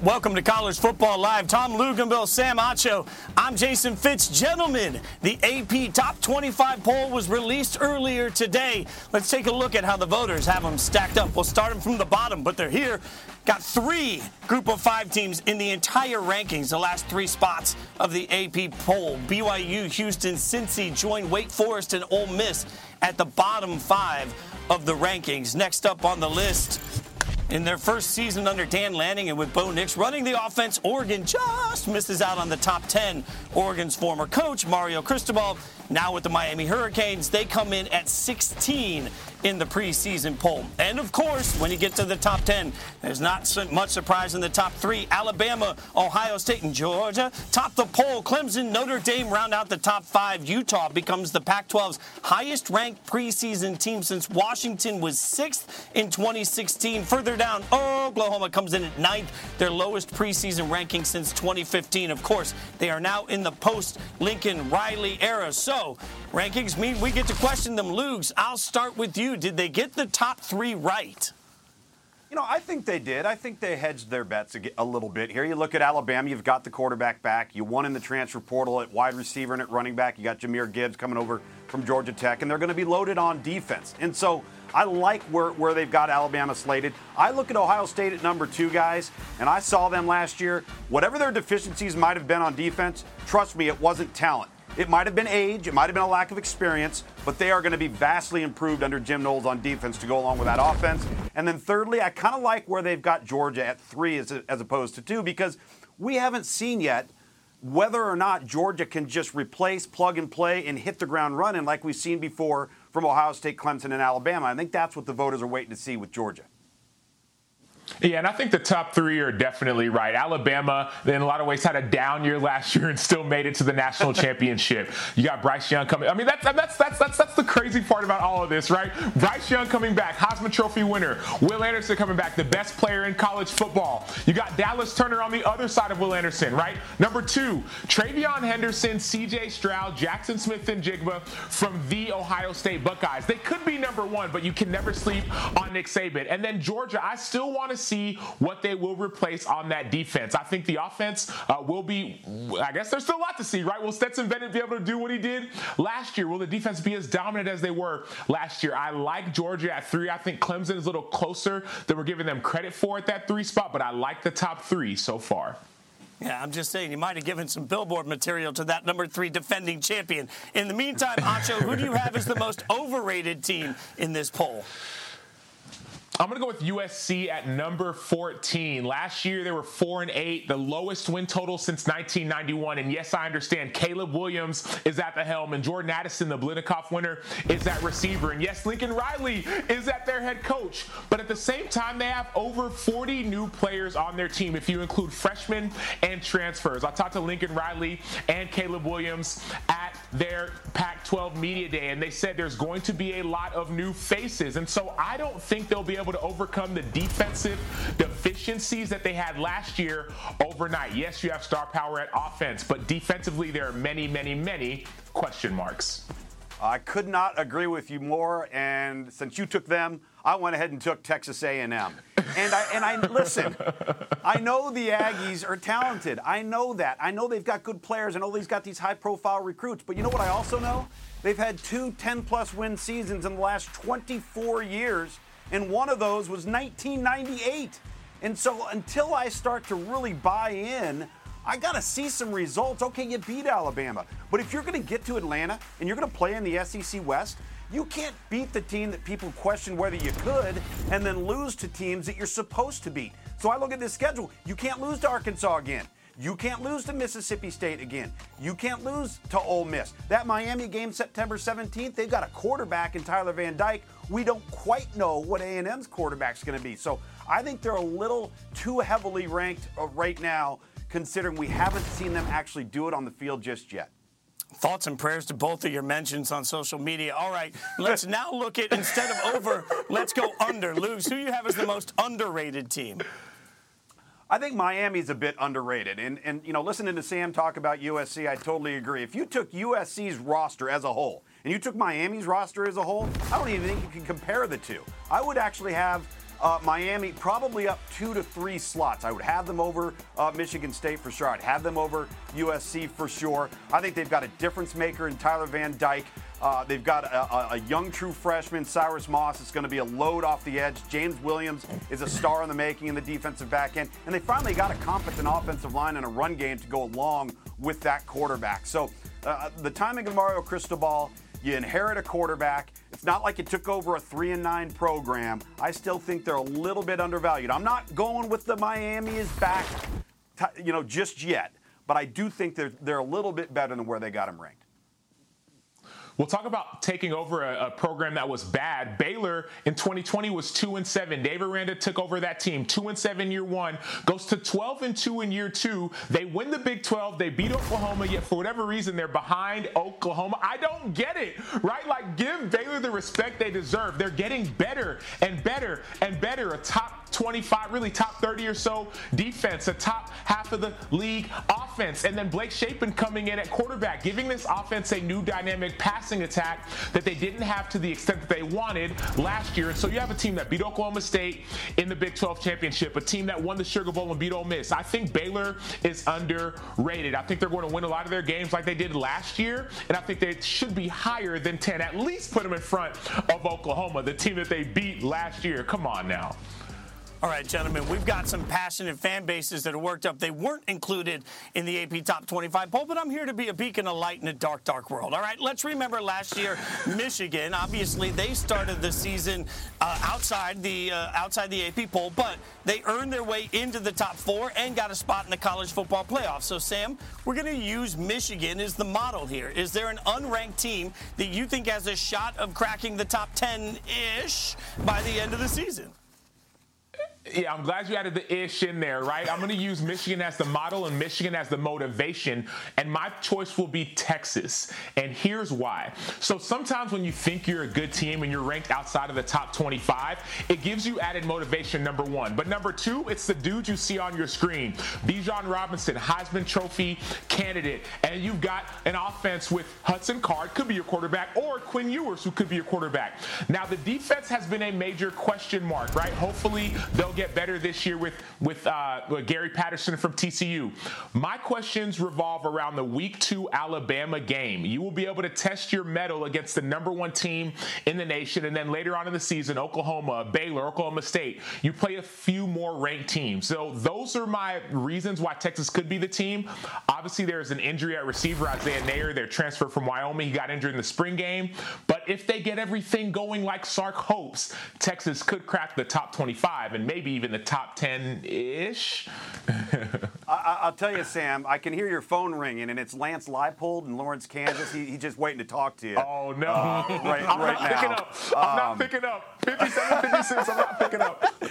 Welcome to College Football Live. Tom Luginbill, Sam Acho. I'm Jason Fitz. Gentlemen, the AP Top 25 poll was released earlier today. Let's take a look at how the voters have them stacked up. We'll start them from the bottom, but they're here. Got three group of five teams in the entire rankings, the last three spots of the AP poll. BYU, Houston, Cincy join Wake Forest and Ole Miss at the bottom five of the rankings. Next up on the list, in their first season under Dan Lanning and with Bo Nix running the offense, Oregon just misses out on the top 10. Oregon's former coach, Mario Cristobal, now with the Miami Hurricanes, they come in at 16 in the preseason poll. And of course, when you get to the top 10, there's not much surprise in the top three. Alabama, Ohio State, and Georgia top the poll. Clemson, Notre Dame round out the top five. Utah becomes the Pac 12's highest ranked preseason team since Washington was sixth in 2016. Further down, Oklahoma comes in at ninth, their lowest preseason ranking since 2015. Of course, they are now in the post Lincoln Riley era. So, rankings mean we get to question them. Lugs, I'll start with you. Did they get the top three right? You know, I think they did. I think they hedged their bets a, a, little bit here. You look at Alabama, you've got the quarterback back. You won in the transfer portal at wide receiver and at running back. You got Jahmyr Gibbs coming over from Georgia Tech, and they're going to be loaded on defense. And so I like where, where they've got Alabama slated. I look at Ohio State at number two, guys, and I saw them last year. Whatever their deficiencies might have been on defense, trust me, it wasn't talent. It might have been age, it might have been a lack of experience, but they are going to be vastly improved under Jim Knowles on defense to go along with that offense. And then thirdly, I kind of like where they've got Georgia at three as, as opposed to two because we haven't seen yet whether or not Georgia can just replace, plug and play, and hit the ground running like we've seen before from Ohio State, Clemson, and Alabama. I think that's what the voters are waiting to see with Georgia. Yeah, and I think the top three are definitely right. Alabama, in a lot of ways, had a down year last year and still made it to the national championship. You got Bryce Young coming. I mean, that's that's that's that's that's the crazy part about all of this, right? Bryce Young coming back, Heisman Trophy winner. Will Anderson coming back, the best player in college football. You got Dallas Turner on the other side of Will Anderson, right? Number two, TreVeyon Henderson, C.J. Stroud, Jackson Smith-Njigba from the Ohio State Buckeyes. They could be number one, but you can never sleep on Nick Saban. And then Georgia, I still want to see what they will replace on that defense. I think the offense uh, will be, I guess there's still a lot to see, right? Will Stetson Bennett be able to do what he did last year? Will the defense be as dominant as they were last year? I like Georgia at three. I think Clemson is a little closer than we're giving them credit for at that three spot, but I like the top three so far. Yeah, I'm just saying you might have given some billboard material to that number three defending champion. In the meantime, Acho, who do you have as the most overrated team in this poll? I'm going to go with USC at number 14. Last year they were 4 and 8, the lowest win total since 1991. And yes, I understand Caleb Williams is at the helm and Jordan Addison, the Biletnikoff winner, is at receiver. And yes, Lincoln Riley is at their head coach. But at the same time, they have over 40 new players on their team if you include freshmen and transfers. I talked to Lincoln Riley and Caleb Williams at their Pac 12 media day, and they said there's going to be a lot of new faces. And so I don't think they'll be able to overcome the defensive deficiencies that they had last year overnight. Yes, you have star power at offense, but defensively, there are many, many, many question marks. I could not agree with you more. And since you took them, I went ahead and took Texas A&M. And I and I listen. I know the Aggies are talented. I know that. I know they've got good players. I know they've got these high-profile recruits. But you know what I also know? They've had two 10-plus win seasons in the last 24 years, and one of those was 1998. And so until I start to really buy in I got to see some results. Okay, you beat Alabama. But if you're going to get to Atlanta and you're going to play in the SEC West, You can't beat the team that people question whether you could and then lose to teams that you're supposed to beat. So I look at this schedule. You can't lose to Arkansas again. You can't lose to Mississippi State again. You can't lose to Ole Miss. That Miami game September 17th, they've got a quarterback in Tyler Van Dyke. We don't quite know what A&M's quarterback's going to be. So I think they're a little too heavily ranked uh, right now considering we haven't seen them actually do it on the field just yet. Thoughts and prayers to both of your mentions on social media. All right, let's now look at instead of over, let's go under. Luke, who you have as the most underrated team? I think Miami's a bit underrated. And, and, you know, listening to Sam talk about USC, I totally agree. If you took USC's roster as a whole and you took Miami's roster as a whole, I don't even think you can compare the two. I would actually have uh, Miami probably up two to three slots. I would have them over uh, Michigan State for sure. I'd have them over USC for sure. I think they've got a difference maker in Tyler Van Dyke. Uh, they've got a, a, young true freshman, Cyrus Moss. It's going to be a load off the edge. James Williams is a star in the making in the defensive back end. And they finally got a competent offensive line and a run game to go along with that quarterback. So uh, the timing of Mario Cristobal, you inherit a quarterback. It's not like it took over a three and nine program. I still think they're a little bit undervalued. I'm not going with the Miami is back, you know, just yet. But I do think they're they're a little bit better than where they got them ranked. We'll talk about taking over a, a, program that was bad. Baylor in 2020 was two and seven. Dave Aranda took over that team, two and seven year one, goes to 12 and two in year two. They win the Big 12. They beat Oklahoma. Yet for whatever reason, they're behind Oklahoma. I don't get it, right? Like give Baylor the respect they deserve. They're getting better and better and better. A top 25, really top 30 or so defense, a top half of the league offense, and then Blake Shapen coming in at quarterback, giving this offense a new dynamic pass passing attack that they didn't have to the extent that they wanted last year. And so you have a team that beat Oklahoma State in the Big 12 championship, a team that won the Sugar Bowl and beat Ole Miss. I think Baylor is underrated. I think they're going to win a lot of their games like they did last year, and I think they should be higher than 10. At least put them in front of Oklahoma, the team that they beat last year. Come on now. All right, gentlemen, we've got some passionate fan bases that are worked up. They weren't included in the AP Top 25 poll, but I'm here to be a beacon of light in a dark, dark world. All right, let's remember last year, Michigan. Obviously, they started the season uh, outside the uh, outside the AP poll, but they earned their way into the top four and got a spot in the college football playoff. So, Sam, we're going to use Michigan as the model here. Is there an unranked team that you think has a shot of cracking the top 10 ish by the end of the season? Yeah, I'm glad you added the ish in there, right? I'm going to use Michigan as the model and Michigan as the motivation, and my choice will be Texas. And here's why. So sometimes when you think you're a good team and you're ranked outside of the top 25, it gives you added motivation, number one. But number two, it's the dude you see on your screen Bijan Robinson, Heisman Trophy candidate, and you've got an offense with Hudson Card, could be your quarterback, or Quinn Ewers, who could be your quarterback. Now, the defense has been a major question mark, right? Hopefully, they'll get better this year with with, uh, Gary Patterson from TCU. My questions revolve around the Week Two Alabama game. You will be able to test your mettle against the number one team in the nation, and then later on in the season, Oklahoma, Baylor, Oklahoma State. You play a few more ranked teams. So those are my reasons why Texas could be the team. Obviously, there's an injury at receiver, Isaiah Neyor. They're transferred from Wyoming. He got injured in the spring game. But if they get everything going like Sark hopes, Texas could crack the top 25 and maybe maybe even the top 10 ish. I, will tell you, Sam, I can hear your phone ringing, and it's Lance Leipold in Lawrence, Kansas. He, he's just waiting to talk to you. Oh, no. Uh, right, I'm right not now. picking up. I'm um, not picking up. 57, 56, I'm not picking up.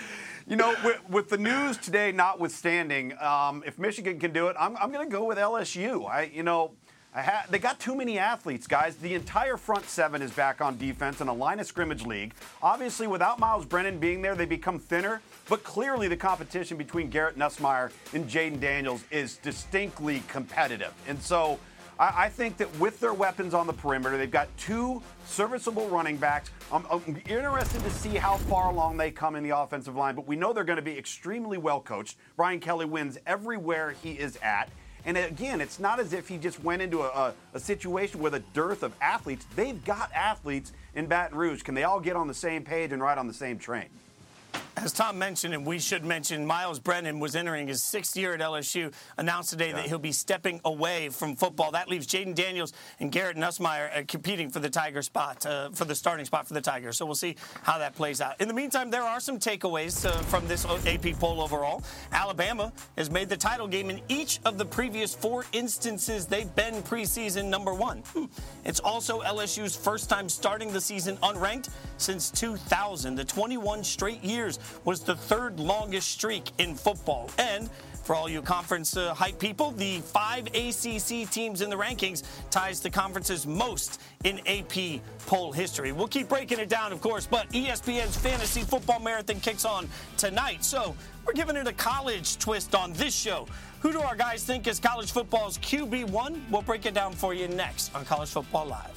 You know, with, with, the news today notwithstanding, um, if Michigan can do it, I'm, I'm going to go with LSU. I, you know, Ha- they got too many athletes, guys. The entire front seven is back on defense in a line of scrimmage league. Obviously, without Myles Brennan being there, they become thinner. But clearly, the competition between Garrett Nussmeier and Jayden Daniels is distinctly competitive. And so I, I think that with their weapons on the perimeter, they've got two serviceable running backs. I'm, I'm interested to see how far along they come in the offensive line, but we know they're going to be extremely well coached. Brian Kelly wins everywhere he is at. And again, it's not as if he just went into a, a, a, situation with a dearth of athletes. They've got athletes in Baton Rouge. Can they all get on the same page and ride on the same train? As Tom mentioned, and we should mention, Myles Brennan was entering his sixth year at LSU, announced today yeah. that he'll be stepping away from football. That leaves Jayden Daniels and Garrett Nussmeier uh, competing for the Tiger spot, uh, for the starting spot for the Tigers. So we'll see how that plays out. In the meantime, there are some takeaways uh, from this AP poll overall. Alabama has made the title game in each of the previous four instances they've been preseason number one. Hmm. It's also LSU's first time starting the season unranked since 2000. The 21 straight years was the third longest streak in football. And for all you conference uh, hype people, the five ACC teams in the rankings ties the conference's most in AP poll history. We'll keep breaking it down, of course, but ESPN's Fantasy Football Marathon kicks on tonight. So we're giving it a college twist on this show. Who do our guys think is college football's QB1? We'll break it down for you next on College Football Live.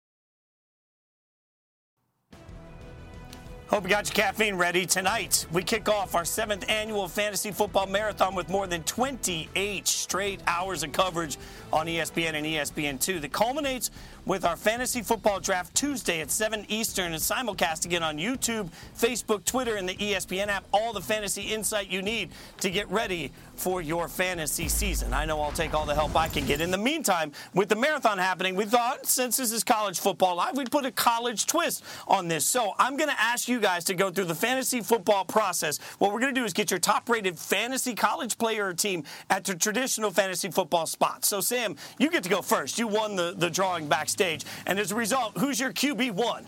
Hope you got your caffeine ready. Tonight, we kick off our seventh annual fantasy football marathon with more than 28 straight hours of coverage on ESPN and ESPN2 that culminates with our fantasy football draft Tuesday at 7 Eastern and simulcast again on YouTube, Facebook, Twitter, and the ESPN app. All the fantasy insight you need to get ready for your fantasy season. I know I'll take all the help I can get. In the meantime, with the marathon happening, we thought since this is college football live, we'd put a college twist on this. So I'm going to ask you guys to go through the fantasy football process. What we're going to do is get your top rated fantasy college player or team at the traditional fantasy football spot. So, Sam, you get to go first. You won the, the drawing backstage. And as a result, who's your QB1?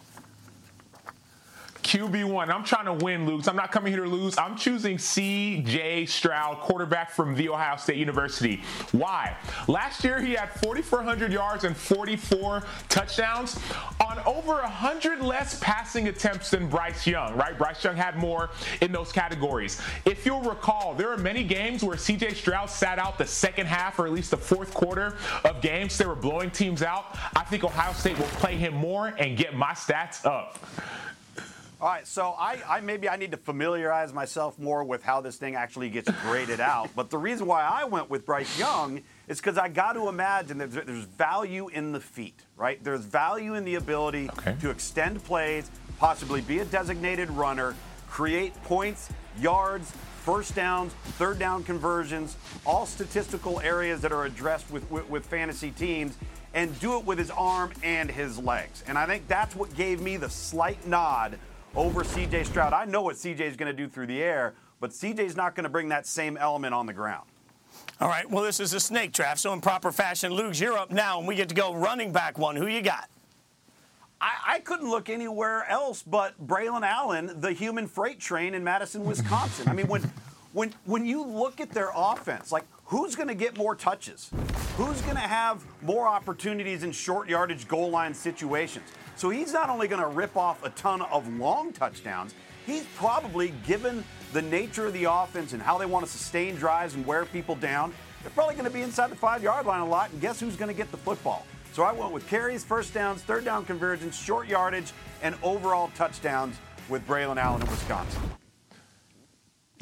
QB1. I'm trying to win, Luke. I'm not coming here to lose. I'm choosing C.J. Stroud, quarterback from The Ohio State University. Why? Last year, he had 4,400 yards and 44 touchdowns on over 100 less passing attempts than Bryce Young, right? Bryce Young had more in those categories. If you'll recall, there are many games where C.J. Stroud sat out the second half or at least the fourth quarter of games. They were blowing teams out. I think Ohio State will play him more and get my stats up. All right, so I, I, maybe I need to familiarize myself more with how this thing actually gets graded out. But the reason why I went with Bryce Young is because I got to imagine that there's value in the feet, right? There's value in the ability okay. to extend plays, possibly be a designated runner, create points, yards, first downs, third down conversions, all statistical areas that are addressed with, with, with fantasy teams and do it with his arm and his legs. And I think that's what gave me the slight nod over CJ Stroud. I know what CJ is going to do through the air, but CJ is not going to bring that same element on the ground. All right, well, this is a snake draft, so in proper fashion, Luke, you're up now, and we get to go running back one. Who you got? I, I couldn't look anywhere else but Braylon Allen, the human freight train in Madison, Wisconsin. I mean, when when when you look at their offense, like who's going to get more touches? Who's going to have more opportunities in short yardage goal line situations? So he's not only going to rip off a ton of long touchdowns, he's probably, given the nature of the offense and how they want to sustain drives and wear people down, they're probably going to be inside the five yard line a lot. And guess who's going to get the football? So I went with carries, first downs, third down conversions, short yardage, and overall touchdowns with Braylon Allen in Wisconsin.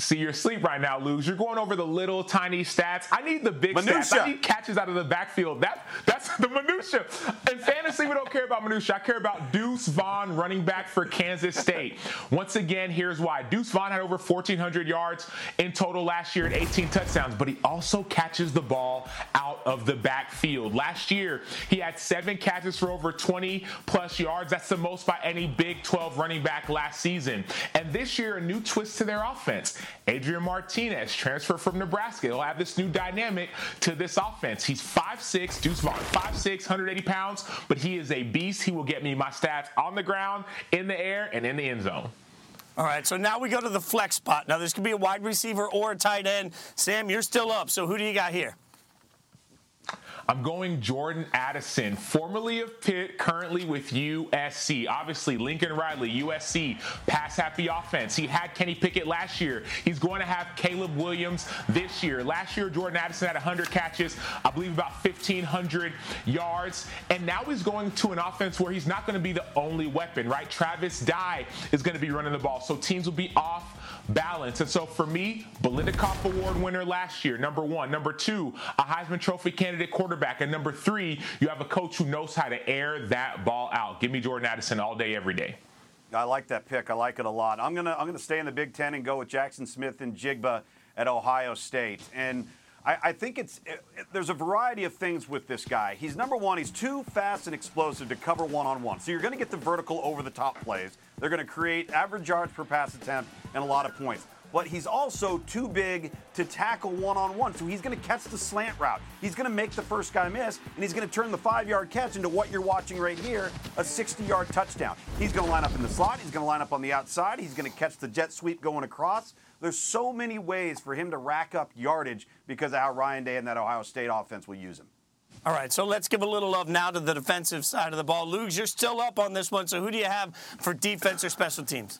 See, you're asleep right now, Lugs. You're going over the little tiny stats. I need the big minutia. stats. I need catches out of the backfield. That that's the minutia. In fantasy, we don't care about minutia. I care about Deuce Vaughn, running back for Kansas State. Once again, here's why. Deuce Vaughn had over 1,400 yards in total last year and 18 touchdowns, but he also catches the ball out of the backfield. Last year, he had seven catches for over 20 plus yards. That's the most by any Big 12 running back last season. And this year, a new twist to their offense. Adrian Martinez, transfer from Nebraska. He'll have this new dynamic to this offense. He's 5'6, Deuce Vaughn, 5'6, 180 pounds, but he is a beast. He will get me my stats on the ground, in the air, and in the end zone. All right, so now we go to the flex spot. Now, this could be a wide receiver or a tight end. Sam, you're still up, so who do you got here? I'm going Jordan Addison, formerly of Pitt, currently with USC. Obviously, Lincoln Riley, USC, pass happy offense. He had Kenny Pickett last year. He's going to have Caleb Williams this year. Last year, Jordan Addison had 100 catches, I believe about 1,500 yards. And now he's going to an offense where he's not going to be the only weapon, right? Travis Dye is going to be running the ball. So teams will be off balance. And so for me, Biletnikoff Award winner last year, number one. Number two, a Heisman Trophy candidate quarterback. And number three, you have a coach who knows how to air that ball out. Give me Jordan Addison all day, every day. I like that pick. I like it a lot. I'm gonna I'm gonna stay in the Big Ten and go with Jackson Smith-Njigba at Ohio State. And I, I think it's it, there's a variety of things with this guy. He's number one. He's too fast and explosive to cover one on one. So you're going to get the vertical over the top plays. They're going to create average yards per pass attempt and a lot of points. But he's also too big to tackle one on one. So he's going to catch the slant route. He's going to make the first guy miss, and he's going to turn the five yard catch into what you're watching right here a 60 yard touchdown. He's going to line up in the slot. He's going to line up on the outside. He's going to catch the jet sweep going across. There's so many ways for him to rack up yardage because of how Ryan Day and that Ohio State offense will use him. All right, so let's give a little love now to the defensive side of the ball. Luke, you're still up on this one, so who do you have for defense or special teams?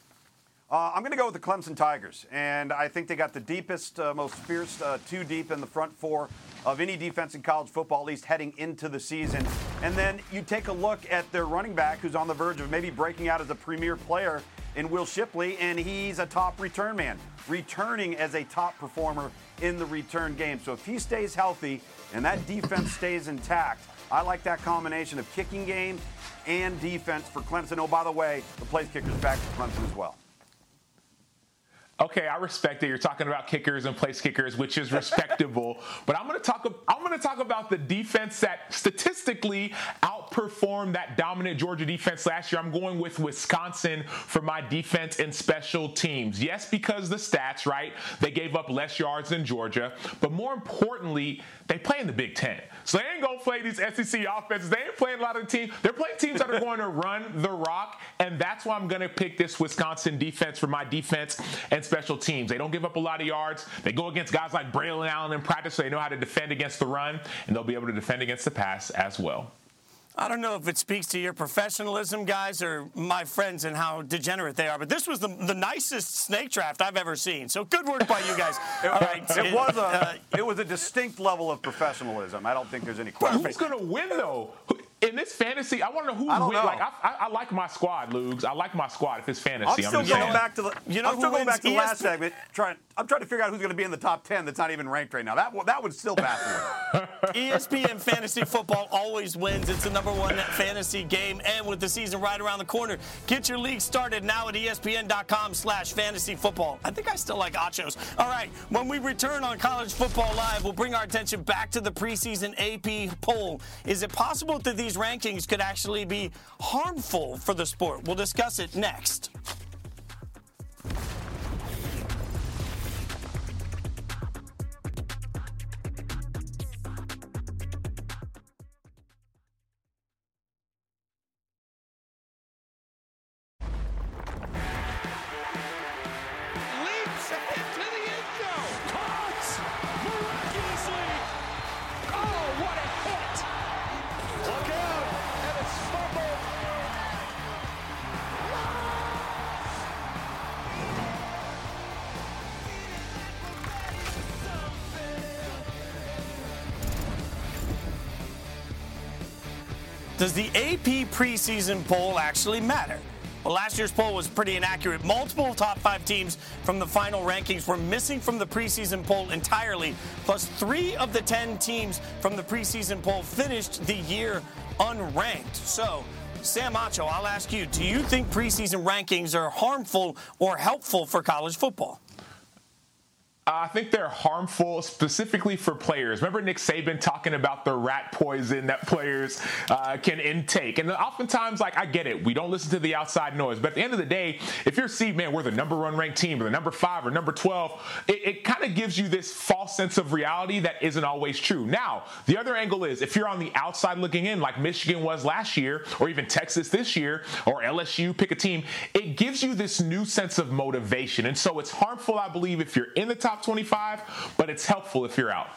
Uh, I'm going to go with the Clemson Tigers, and I think they got the deepest, uh, most fierce, uh, two deep in the front four of any defense in college football, at least heading into the season. And then you take a look at their running back, who's on the verge of maybe breaking out as a premier player in Will Shipley, and he's a top return man, returning as a top performer in the return game. So if he stays healthy and that defense stays intact, I like that combination of kicking game and defense for Clemson. Oh, by the way, the place kicker's back for Clemson as well. Okay, I respect that you're talking about kickers and place kickers, which is respectable. but I'm going to talk. Talk about the defense that statistically outperformed that dominant Georgia defense last year. I'm going with Wisconsin for my defense and special teams. Yes, because the stats, right? They gave up less yards than Georgia, but more importantly, they play in the Big Ten. So they ain't gonna play these SEC offenses. They ain't playing a lot of teams. They're playing teams that are going to run the rock, and that's why I'm gonna pick this Wisconsin defense for my defense and special teams. They don't give up a lot of yards. They go against guys like Braylon Allen in practice, so they know how to defend against the run, and they'll be able to defend against the pass as well. I don't know if it speaks to your professionalism, guys, or my friends and how degenerate they are, but this was the, the nicest snake draft I've ever seen. So good work by you guys. it, All right, it, was a uh, it was a distinct level of professionalism. I don't think there's any question. Who's going to win though? In this fantasy, I want to know who's win. Know. Like I, I, I, like my squad, Lugs. I like my squad. If it's fantasy, I'm still I'm going saying. back to the. You know, I'm still going back to the last segment. Trying, I'm trying to figure out who's going to be in the top ten. That's not even ranked right now. That that would still baffle me. ESPN fantasy football always wins. It's the number one fantasy game, and with the season right around the corner, get your league started now at ESPN.com/slash fantasy football. I think I still like Achos. All right, when we return on College Football Live, we'll bring our attention back to the preseason AP poll. Is it possible that these these rankings could actually be harmful for the sport. We'll discuss it next. Does the AP preseason poll actually matter? Well, last year's poll was pretty inaccurate. Multiple top five teams from the final rankings were missing from the preseason poll entirely. Plus, three of the 10 teams from the preseason poll finished the year unranked. So, Sam Acho, I'll ask you do you think preseason rankings are harmful or helpful for college football? I think they're harmful specifically for players. Remember Nick Saban talking about the rat poison that players uh, can intake, and oftentimes, like I get it, we don't listen to the outside noise, but at the end of the day, if you're seed, man, we're the number one ranked team, or the number five, or number twelve, it, it kind of gives you this false sense of reality that isn't always true. Now, the other angle is if you're on the outside looking in, like Michigan was last year, or even Texas this year, or LSU, pick a team, it gives you this new sense of motivation, and so it's harmful, I believe, if you're in the top 25, but it's helpful if you're out.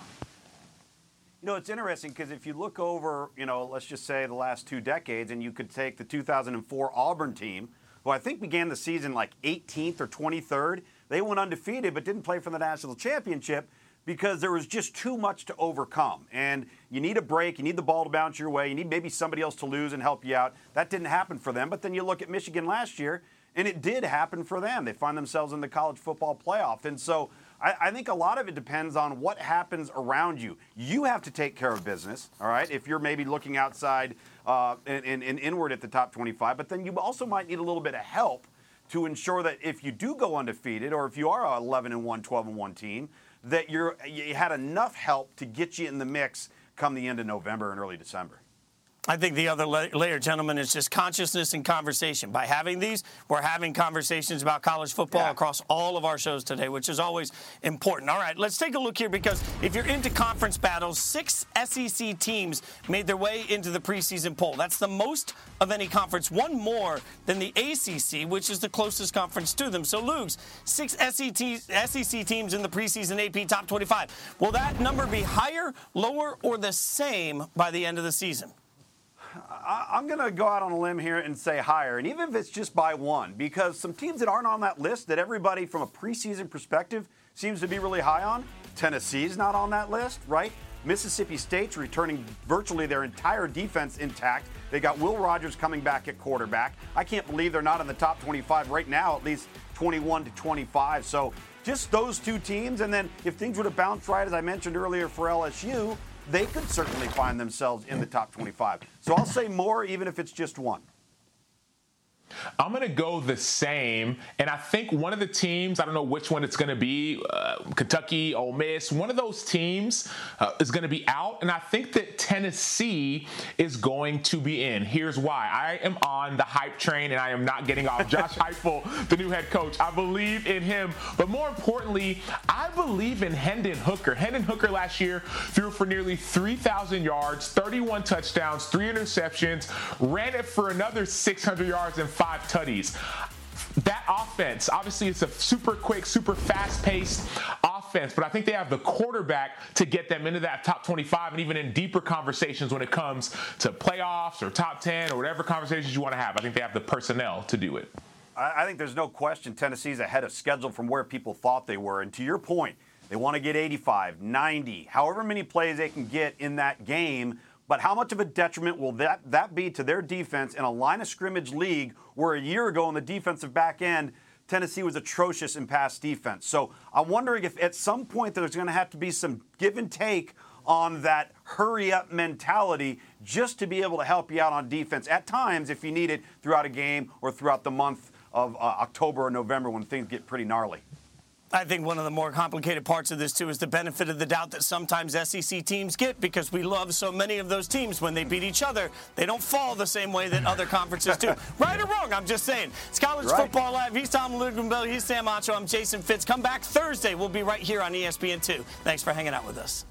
You know, it's interesting because if you look over, you know, let's just say the last two decades, and you could take the 2004 Auburn team, who I think began the season like 18th or 23rd. They went undefeated but didn't play for the national championship because there was just too much to overcome. And you need a break, you need the ball to bounce your way, you need maybe somebody else to lose and help you out. That didn't happen for them. But then you look at Michigan last year, and it did happen for them. They find themselves in the college football playoff. And so I, I, think a lot of it depends on what happens around you. You have to take care of business, all right, if you're maybe looking outside uh, and, and, and inward at the top 25. But then you also might need a little bit of help to ensure that if you do go undefeated or if you are a 11 and 1, 12 and 1 team, that you're you had enough help to get you in the mix come the end of November and early December. I think the other layer, gentlemen, is just consciousness and conversation. By having these, we're having conversations about college football yeah. across all of our shows today, which is always important. All right, let's take a look here because if you're into conference battles, six SEC teams made their way into the preseason poll. That's the most of any conference, one more than the ACC, which is the closest conference to them. So, Lugs, six SEC teams in the preseason AP top 25. Will that number be higher, lower, or the same by the end of the season? I, am going to go out on a limb here and say higher, and even if it's just by one, because some teams that aren't on that list that everybody from a preseason perspective seems to be really high on, Tennessee's not on that list, right? Mississippi State's returning virtually their entire defense intact. They got Will Rogers coming back at quarterback. I can't believe they're not in the top 25 right now, at least 21 to 25. So just those two teams, and then if things would have bounced right, as I mentioned earlier for LSU, they could certainly find themselves in the top 25. So I'll say more, even if it's just one. I'm going to go the same. And I think one of the teams, I don't know which one it's going to be, uh, Kentucky, Ole Miss, one of those teams uh, is going to be out. And I think that Tennessee is going to be in. Here's why I am on the hype train and I am not getting off. Josh Heupel, the new head coach, I believe in him. But more importantly, I believe in Hendon Hooker. Hendon Hooker last year threw for nearly 3,000 yards, 31 touchdowns, three interceptions, ran it for another 600 yards and five tutties that offense, obviously, it's a super quick, super fast paced offense, but I think they have the quarterback to get them into that top 25 and even in deeper conversations when it comes to playoffs or top 10 or whatever conversations you want to have. I think they have the personnel to do it. I think there's no question Tennessee's ahead of schedule from where people thought they were. And to your point, they want to get 85, 90, however many plays they can get in that game but how much of a detriment will that, that be to their defense in a line of scrimmage league where a year ago in the defensive back end, Tennessee was atrocious in pass defense? So I'm wondering if at some point there's going to have to be some give and take on that hurry up mentality just to be able to help you out on defense at times if you need it throughout a game or throughout the month of uh, October or November when things get pretty gnarly. I think one of the more complicated parts of this, too, is the benefit of the doubt that sometimes SEC teams get because we love so many of those teams when they beat each other. They don't fall the same way that other conferences do. right or wrong, I'm just saying. It's College right. Football Live. He's Tom Luginbill. He's Sam Acho. I'm Jason Fitz. Come back Thursday. We'll be right here on ESPN2. Thanks for hanging out with us.